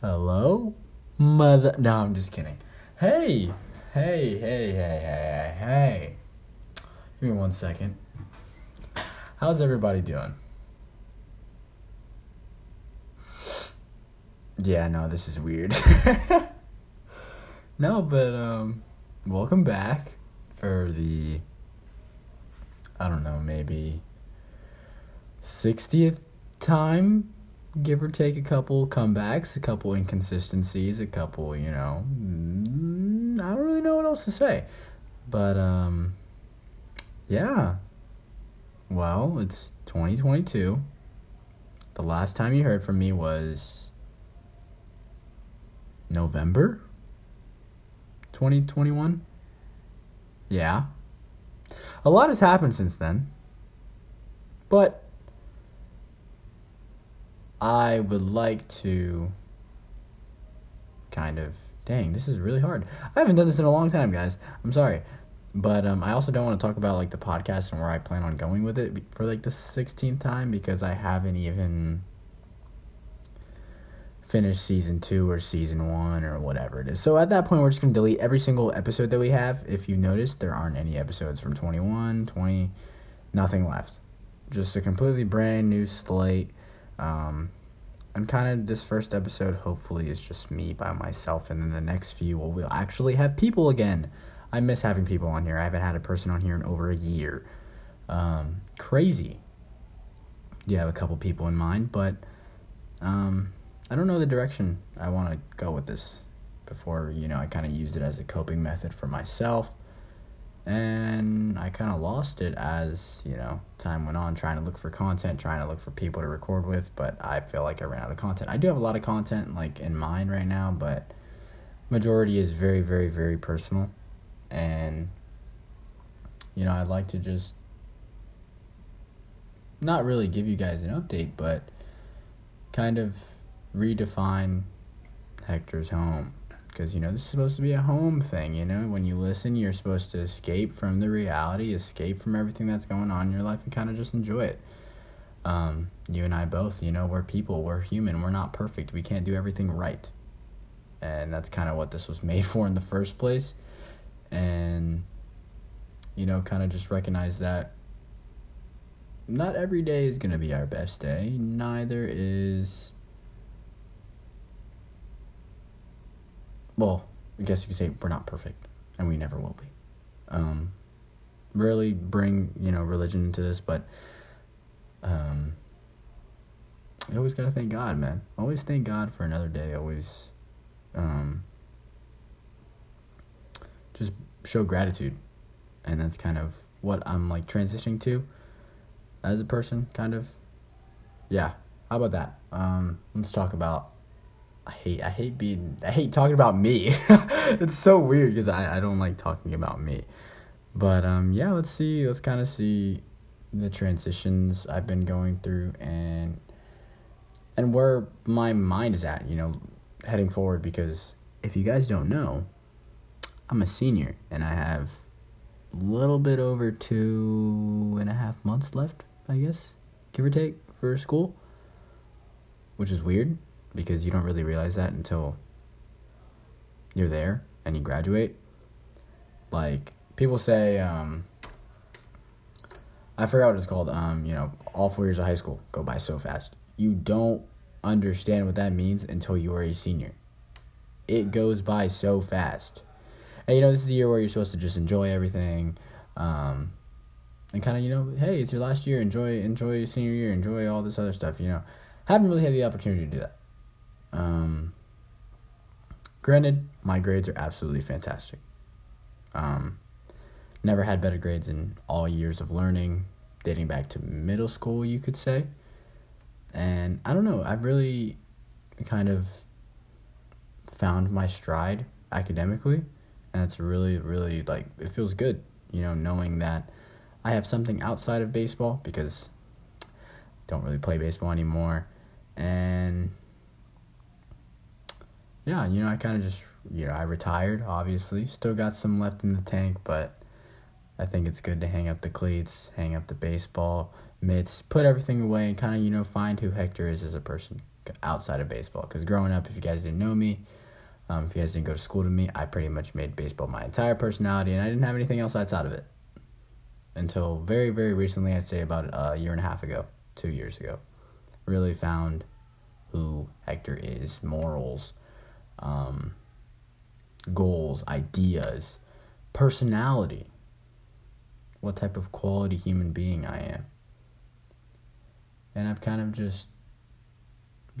Hello? Mother. No, I'm just kidding. Hey! Hey, hey, hey, hey, hey. Give me one second. How's everybody doing? Yeah, no, this is weird. no, but, um, welcome back for the, I don't know, maybe 60th time give or take a couple comebacks, a couple inconsistencies, a couple, you know, mm, I don't really know what else to say. But um yeah. Well, it's 2022. The last time you heard from me was November 2021. Yeah. A lot has happened since then. But I would like to kind of dang, this is really hard. I haven't done this in a long time, guys. I'm sorry. But um, I also don't want to talk about like the podcast and where I plan on going with it for like the 16th time because I haven't even finished season two or season one or whatever it is. So at that point, we're just going to delete every single episode that we have. If you notice, there aren't any episodes from 21, 20, nothing left. Just a completely brand new slate um, and kind of this first episode, hopefully, is just me by myself, and then the next few will we'll actually have people again. I miss having people on here. I haven't had a person on here in over a year. Um, crazy. You have a couple people in mind, but um, I don't know the direction I want to go with this. Before you know, I kind of used it as a coping method for myself and I kind of lost it as you know time went on, trying to look for content, trying to look for people to record with. But I feel like I ran out of content. I do have a lot of content like in mind right now, but majority is very, very, very personal, and you know I'd like to just not really give you guys an update, but kind of redefine Hector's home because you know this is supposed to be a home thing you know? When you listen you're supposed to escape from the reality escape from everything that's going on in your life and kind of just enjoy it. Um, you and i both you know we're people we're human we're not perfect we can't do everything right. And that's kind of what this was made for in the first place. And you know kind of just recognize that not every day is going to be our best day neither is well, I guess you could say we're not perfect, and we never will be. Um, really bring you know religion into this, but um, I always gotta thank God, man. Always thank God for another day. Always, um, just show gratitude, and that's kind of what I'm like transitioning to as a person, kind of. Yeah, how about that? Um, let's talk about I hate I hate being I hate talking about me. it's so weird because I, I don't like talking about me. But um yeah, let's see let's kind of see the transitions I've been going through and and where my mind is at, you know, heading forward because if you guys don't know, I'm a senior and I have a little bit over two and a half months left, I guess, give or take, for school. Which is weird because you don't really realize that until you're there and you graduate. Like people say, um, I forgot what it's called. Um, you know, all four years of high school go by so fast. You don't understand what that means until you are a senior. It goes by so fast. And you know, this is the year where you're supposed to just enjoy everything. Um, and kind of, you know, hey, it's your last year. Enjoy, enjoy your senior year. Enjoy all this other stuff. You know, haven't really had the opportunity to do that. Um, granted, my grades are absolutely fantastic. Um, never had better grades in all years of learning, dating back to middle school, you could say. And I don't know, I've really kind of found my stride academically. And it's really, really like, it feels good, you know, knowing that I have something outside of baseball because I don't really play baseball anymore. And yeah, you know, I kind of just, you know, I retired, obviously. Still got some left in the tank, but I think it's good to hang up the cleats, hang up the baseball, mitts, put everything away, and kind of, you know, find who Hector is as a person. outside of baseball. Because growing up, if you guys didn't know me, um, if you guys didn't go to school to me, I pretty much made baseball my entire personality, and I didn't have anything else outside of it until very, very recently. I'd say about a year and a half ago, two years ago, really found who Hector is, morals, um, goals, ideas, personality, what type of quality human being I am. And I've kind of just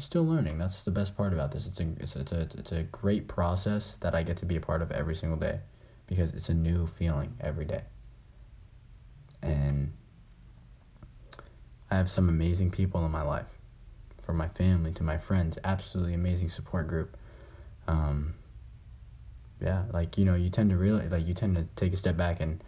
I'm still learning. That's the best part about this. It's a, it's a, it's a, it's a great process that I get to be a part of every single day because it's a new feeling every day. And I have some amazing people in my life, from my family to my friends, absolutely amazing support group. Um, yeah, like you know, you tend to really like you tend to take a step back and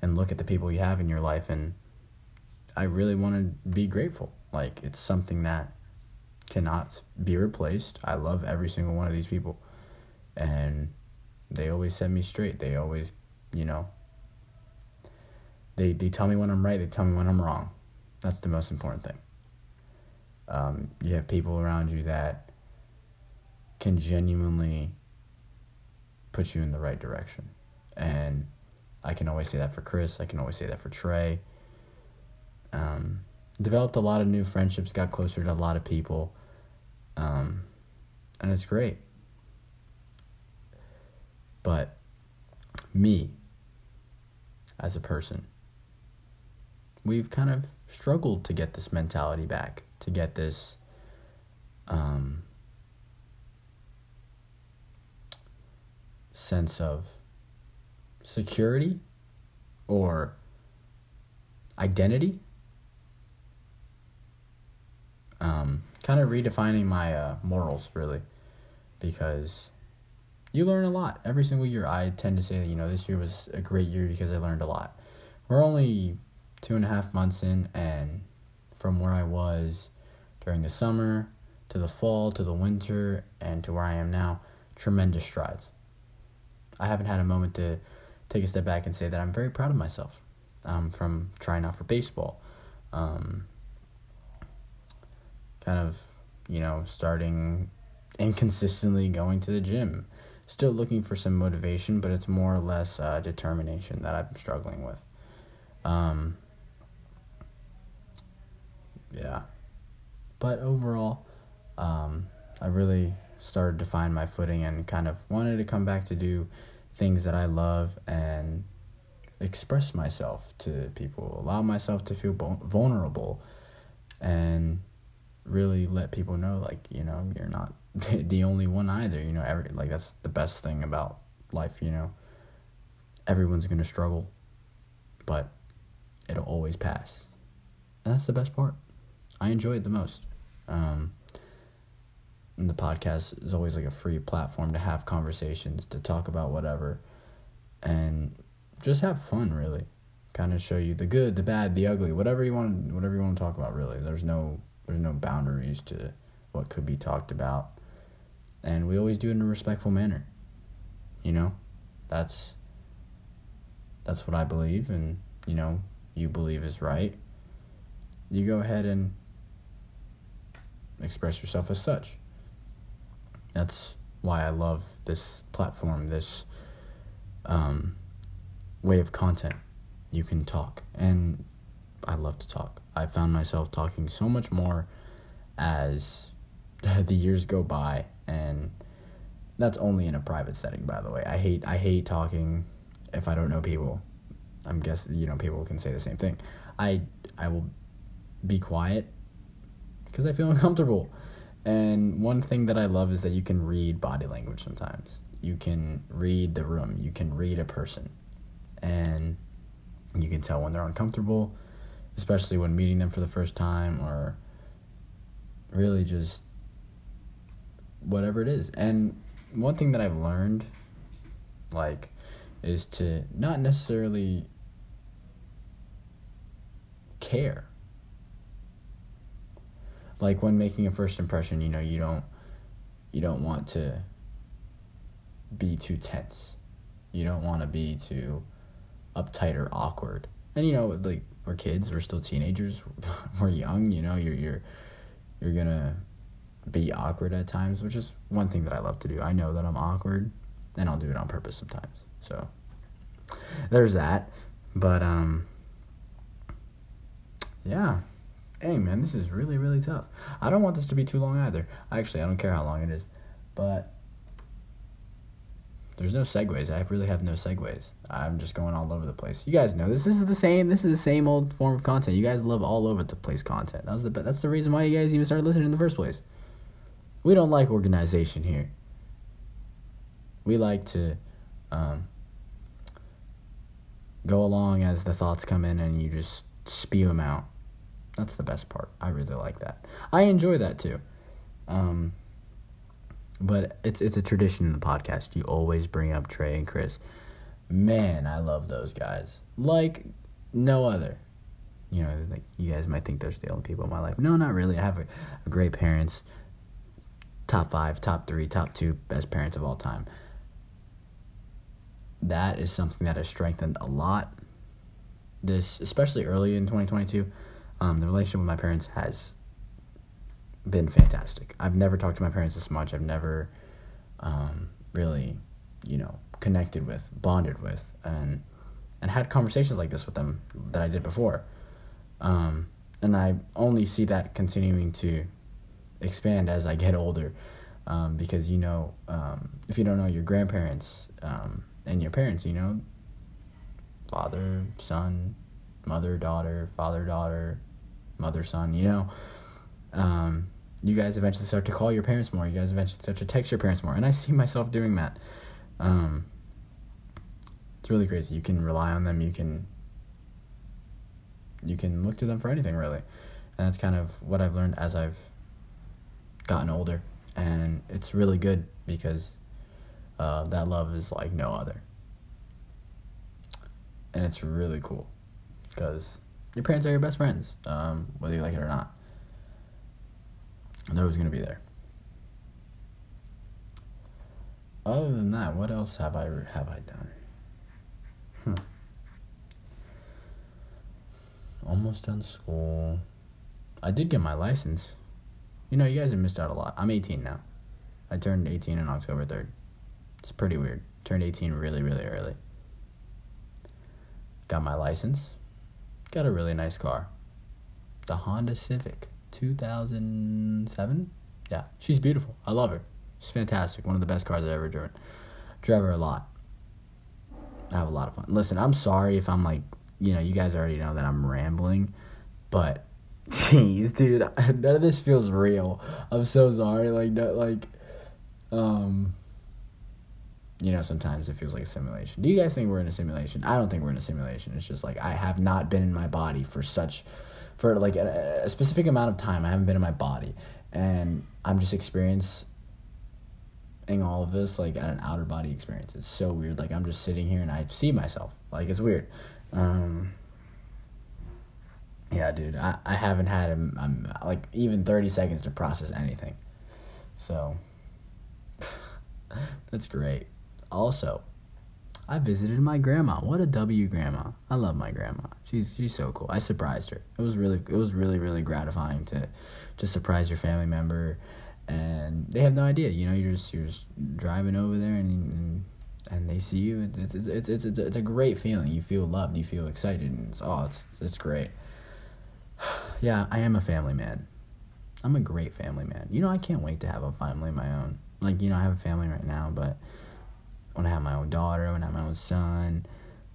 and look at the people you have in your life, and I really want to be grateful. Like it's something that cannot be replaced. I love every single one of these people, and they always set me straight. They always, you know, they they tell me when I'm right. They tell me when I'm wrong. That's the most important thing. Um, you have people around you that can genuinely put you in the right direction. And I can always say that for Chris. I can always say that for Trey. Um, developed a lot of new friendships, got closer to a lot of people. Um, and it's great. But me, as a person, we've kind of struggled to get this mentality back, to get this um, sense of security or identity. Um, kind of redefining my uh, morals, really, because you learn a lot every single year. I tend to say that, you know, this year was a great year because I learned a lot. We're only two and a half months in, and from where I was during the summer to the fall to the winter and to where I am now, tremendous strides. I haven't had a moment to take a step back and say that I'm very proud of myself um, from trying out for baseball. Um, kind of, you know, starting inconsistently going to the gym. Still looking for some motivation, but it's more or less uh, determination that I'm struggling with. Um, yeah. But overall, um, I really started to find my footing and kind of wanted to come back to do things that I love and express myself to people, allow myself to feel vulnerable, and really let people know, like, you know, you're not the only one either. You know, every, like, that's the best thing about life, you know. Everyone's going to struggle, but it'll always pass. And that's the best part. I enjoy it the most. Um, the podcast is always like a free platform to have conversations, to talk about whatever, and just have fun. Really, kind of show you the good, the bad, the ugly, whatever you want, whatever you want to talk about. Really, there's no there's no boundaries to what could be talked about, and we always do it in a respectful manner. You know, that's that's what I believe, and you know, you believe is right. You go ahead and express yourself as such. That's why I love this platform, this um, way of content. You can talk, and I love to talk. I found myself talking so much more as the years go by, and that's only in a private setting, by the way. I hate I hate talking if I don't know people. I'm guessing you know people can say the same thing. I I will be quiet because I feel uncomfortable. And one thing that I love is that you can read body language sometimes. You can read the room, you can read a person. And you can tell when they're uncomfortable, especially when meeting them for the first time or really just whatever it is. And one thing that I've learned like is to not necessarily care like when making a first impression, you know, you don't you don't want to be too tense. You don't want to be too uptight or awkward. And you know, like we're kids, we're still teenagers, we're young, you know, you're you're you're going to be awkward at times, which is one thing that I love to do. I know that I'm awkward, and I'll do it on purpose sometimes. So there's that. But um yeah. Hey man, this is really really tough. I don't want this to be too long either. Actually, I don't care how long it is. But there's no segues. I really have no segues. I'm just going all over the place. You guys know this. This is the same. This is the same old form of content. You guys love all over the place content. That was the that's the reason why you guys even started listening in the first place. We don't like organization here. We like to um, go along as the thoughts come in and you just spew them out. That's the best part. I really like that. I enjoy that too. Um, but it's it's a tradition in the podcast. You always bring up Trey and Chris. Man, I love those guys like no other. You know, like you guys might think those are the only people in my life. No, not really. I have a, a great parents. Top five, top three, top two best parents of all time. That is something that has strengthened a lot. This, especially early in 2022, um, the relationship with my parents has been fantastic. I've never talked to my parents this much. I've never um, really, you know, connected with, bonded with, and and had conversations like this with them that I did before. Um, and I only see that continuing to expand as I get older, um, because you know, um, if you don't know your grandparents um, and your parents, you know, father, son, mother, daughter, father, daughter, mother, son, you know. Um, you guys eventually start to call your parents more. You guys eventually start to text your parents more. And I see myself doing that. Um, it's really crazy. You can rely on them. You can you can look to them for anything really. And that's kind of what I've learned as I've gotten older. And it's really good because uh, that love is like no other. And it's really cool because your parents are your best friends, um, whether you like it or not. They're always going to be there. Other than that, what else have I have I done? Hmm. Almost done school. I did get my license. You know, you guys have missed out a lot. I'm 18 now. I turned 18 on October 3rd. It's pretty weird. Turned 18 really, really early. Got my license. Got a really nice car. The Honda Civic. 2007. Yeah, she's beautiful. I love her. She's fantastic. One of the best cars I've ever driven. Drive her a lot. I have a lot of fun. Listen, I'm sorry if I'm like, you know, you guys already know that I'm rambling, but jeez, dude, none of this feels real. I'm so sorry. Like, no, like, um, you know, sometimes it feels like a simulation. Do you guys think we're in a simulation? I don't think we're in a simulation. It's just like I have not been in my body for such for like a, a specific amount of time. I haven't been in my body, and I'm just experiencing all of this like at an outer body experience. It's so weird. Like I'm just sitting here and I see myself. Like it's weird. Um, yeah, dude. I, I haven't had a, I'm like even thirty seconds to process anything. So that's great. Also, I visited my grandma. What a W grandma. I love my grandma. She's she's so cool. I surprised her. It was really it was really really gratifying to to surprise your family member and they have no idea. You know, you're just you're just driving over there and and, and they see you. It's it's, it's it's it's it's a great feeling. You feel loved. You feel excited. And it's oh, it's it's great. yeah, I am a family man. I'm a great family man. You know, I can't wait to have a family of my own. Like you know, I have a family right now, but when I have my own daughter, when I have my own son.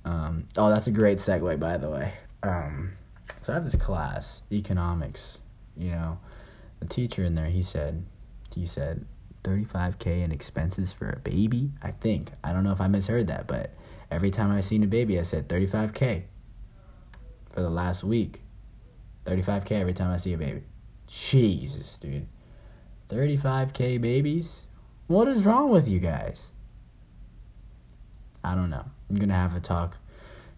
Um, oh, that's a great segue, by the way. Um, so I have this class, economics. You know, the teacher in there, he said, he said, 35k in expenses for a baby. I think I don't know if I misheard that, but every time I've seen a baby, I said 35k for the last week. 35k every time I see a baby. Jesus, dude. 35k babies? What is wrong with you guys? I don't know. I'm gonna have a talk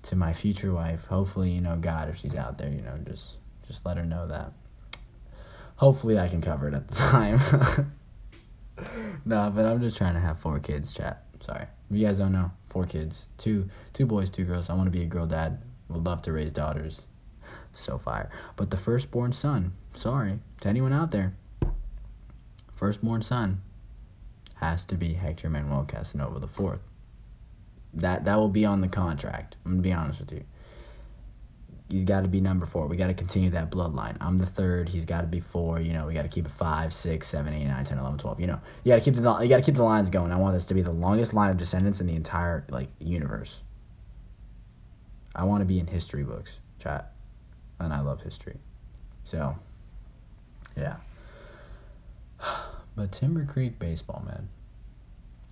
to my future wife. Hopefully, you know, God, if she's out there, you know, just just let her know that. Hopefully, I can cover it at the time. nah, but I'm just trying to have four kids. Chat. Sorry, if you guys don't know, four kids, two two boys, two girls. I want to be a girl dad. Would love to raise daughters. So fire. But the firstborn son. Sorry to anyone out there. firstborn son has to be Hector Manuel Casanova the fourth. That that will be on the contract. I'm gonna be honest with you. He's got to be number four. We got to continue that bloodline. I'm the third. He's got to be four. You know, we got to keep it five, six, seven, eight, nine, ten, eleven, twelve. You know, you got to keep the you got to keep the lines going. I want this to be the longest line of descendants in the entire like universe. I want to be in history books, chat, and I love history. So, yeah. But Timber Creek baseball, man.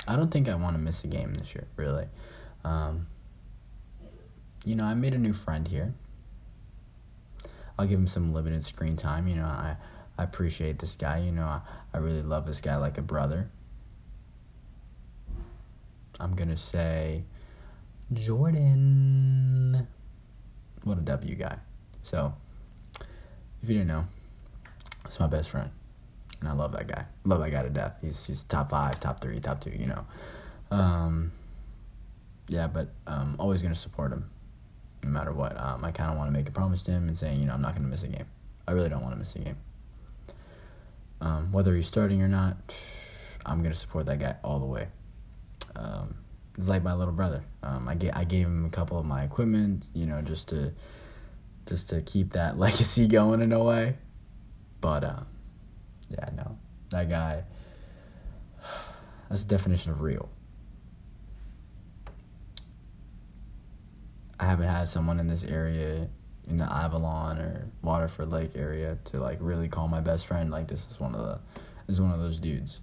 I don't think I want to miss a game this year, really. Um, you know, I made a new friend here. I'll give him some limited screen time. You know, I, I appreciate this guy. You know, I, I really love this guy like a brother. I'm going to say Jordan. What a W guy. So, if you didn't know, it's my best friend. And I love that guy. Love that guy to death. He's he's top five, top three, top two, you know. Um, yeah, but um, always gonna support him, no matter what. Um, I kind of want to make a promise to him and saying, you know, I'm not gonna miss a game. I really don't want to miss a game. Um, whether he's starting or not, I'm gonna support that guy all the way. Um, it's like my little brother. Um, I gave I gave him a couple of my equipment, you know, just to just to keep that legacy going in a way. But uh, yeah, no, that guy. That's the definition of real. I haven't had someone in this area, in the Avalon or Waterford Lake area, to like really call my best friend. Like this is one of the, this is one of those dudes.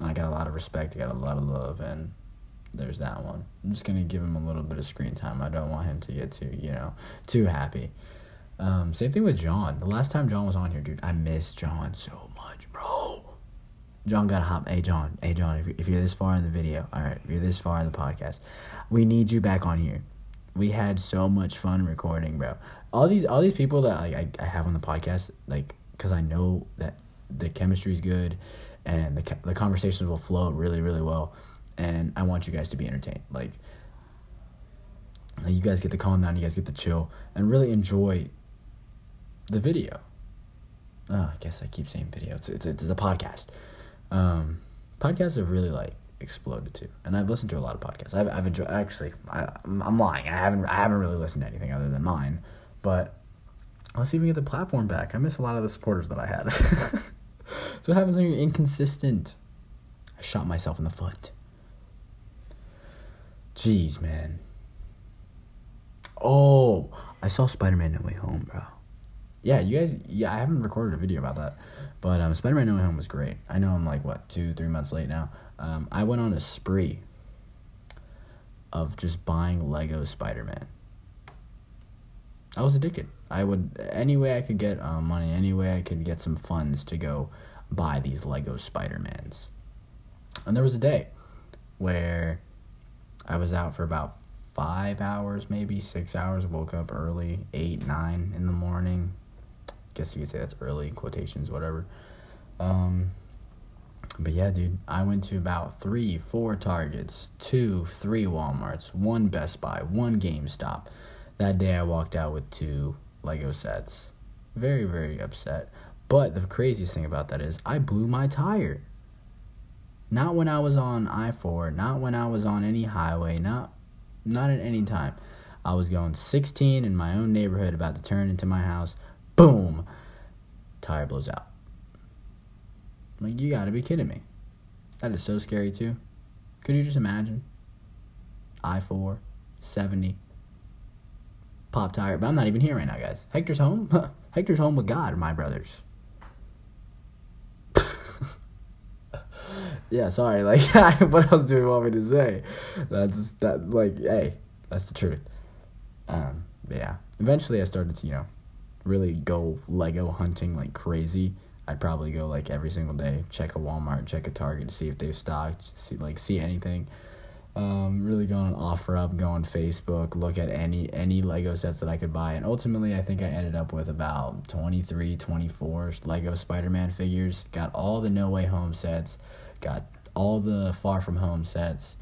And I got a lot of respect. I got a lot of love, and there's that one. I'm just gonna give him a little bit of screen time. I don't want him to get too, you know, too happy. Um, same thing with John. The last time John was on here, dude, I miss John so much, bro. John got a hop. Hey, John. Hey, John. If, if you're this far in the video, all right, if you're this far in the podcast, we need you back on here. We had so much fun recording, bro. All these, all these people that like, I, I have on the podcast, like, cause I know that the chemistry's good, and the the conversations will flow really, really well, and I want you guys to be entertained. Like you guys get to calm down, you guys get to chill, and really enjoy the video. Oh, I guess I keep saying video. It's it's, it's a podcast. Um, podcasts have really like exploded too, and I've listened to a lot of podcasts. I've I've enjoyed. Actually, I, I'm lying. I haven't I haven't really listened to anything other than mine, but let's see if we get the platform back. I miss a lot of the supporters that I had. so what happens when you're inconsistent? I shot myself in the foot. Jeez, man. Oh, I saw Spider Man No Way Home, bro yeah, you guys, yeah, I haven't recorded a video about that, but um, Spider Man No Way Home was great. I know I'm like what two, three months late now. Um, I went on a spree of just buying Lego Spider Man. I was addicted. I would any way I could get um, money, any way I could get some funds to go buy these Lego Spider Mans. And there was a day where I was out for about five hours, maybe six hours. Woke up early, eight, nine in the morning, guess you could say that's early quotations, whatever. Um, but yeah, dude, I went to about three, four Targets, two, three Walmarts, one Best Buy, one GameStop. That day I walked out with two Lego sets. Very, very upset. But the craziest thing about that is I blew my tire. Not when I was on I 4, not when I was on any highway, not not at any time. I was going 16 in my own neighborhood, about to turn into my house boom, tire blows out. like, you gotta be kidding me. That is so scary too. Could you just imagine? I 4, 70, pop tire. But I'm not even here right now, guys. Hector's home? Hector's home with God, my brothers. yeah, sorry. Like, what else do you want me to say? That's that. Like, hey, that's the truth. Um, yeah. Eventually, I started to, you know, really go Lego hunting like crazy, I'd probably go like every single day, check a Walmart, check a Target to see if they've stocked, see like see anything. Um, really go on OfferUp, go on Facebook, look at any any Lego sets that I could buy, and ultimately I think I ended up with about 23, 24 Lego Spider-Man figures. Got all the No Way Home sets, got all the Far From Home sets,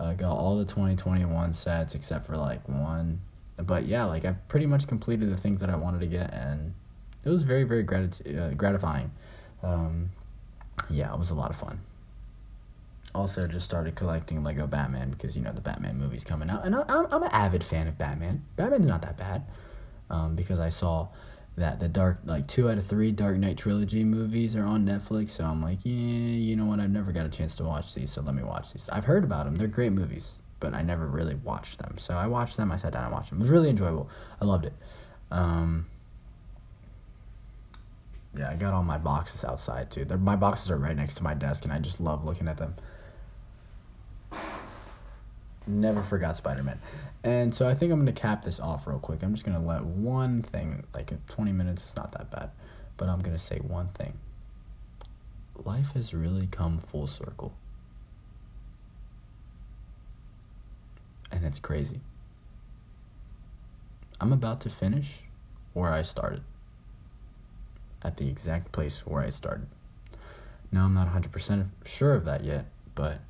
uh, got all the 2021 sets except for like one but yeah, like I've pretty much completed the things that I wanted to get, and it was very very uh, gratifying. Um, yeah, it was a lot of fun. Also, just started collecting Lego Batman because you know the Batman movie's coming out, and I, I'm I'm an avid fan of Batman. Batman's not that bad, um, because I saw that the dark like two out of three Dark Knight trilogy movies are on Netflix. So I'm like, yeah, you know what? I've never got a chance to watch these, so let me watch these. I've heard about them; they're great movies, but I never really watched them. So I watched them. I sat down and watched them. It was really enjoyable. I loved it. Um, yeah, I got all my boxes outside too. They're, my boxes are right next to my desk, and I just love looking at them. Never forgot Spider Man. And so I think I'm going to cap this off real quick. I'm just going to let one thing, like 20 minutes is not that bad, but I'm going to say one thing. Life has really come full circle. And it's crazy. I'm about to finish where I started, at the exact place where I started. Now, I'm not 100% sure of that yet, but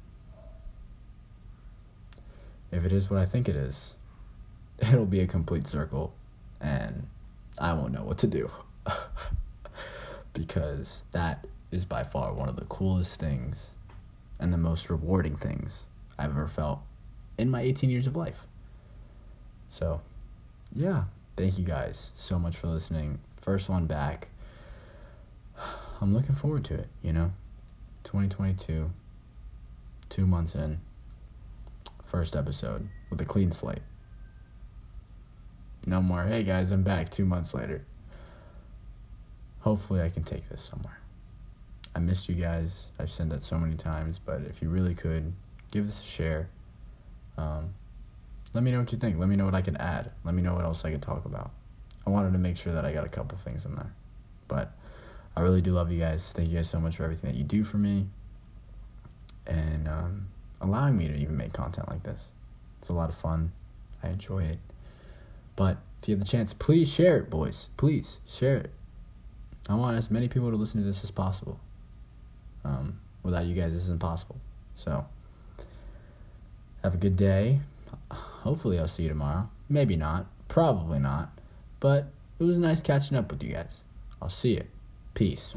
if it is what I think it is, it'll be a complete circle and I won't know what to do. because that is by far one of the coolest things and the most rewarding things I've ever felt in my 18 years of life. So, yeah, thank you guys so much for listening. First one back. I'm looking forward to it, you know? 2022, two months in first episode with a clean slate. No more, hey guys, I'm back two months later. Hopefully, I can take this somewhere. I missed you guys. I've said that so many times, but if you really could, give this a share. Um, let me know what you think. Let me know what I can add. Let me know what else I could talk about. I wanted to make sure that I got a couple things in there. But I really do love you guys. Thank you guys so much for everything that you do for me. And um, allowing me to even make content like this. It's a lot of fun. I enjoy it. But if you have the chance, please share it, boys. Please share it. I want as many people to listen to this as possible. Um, without you guys, this is impossible. So, have a good day. Hopefully, I'll see you tomorrow. Maybe not. Probably not. But it was nice catching up with you guys. I'll see you. Peace.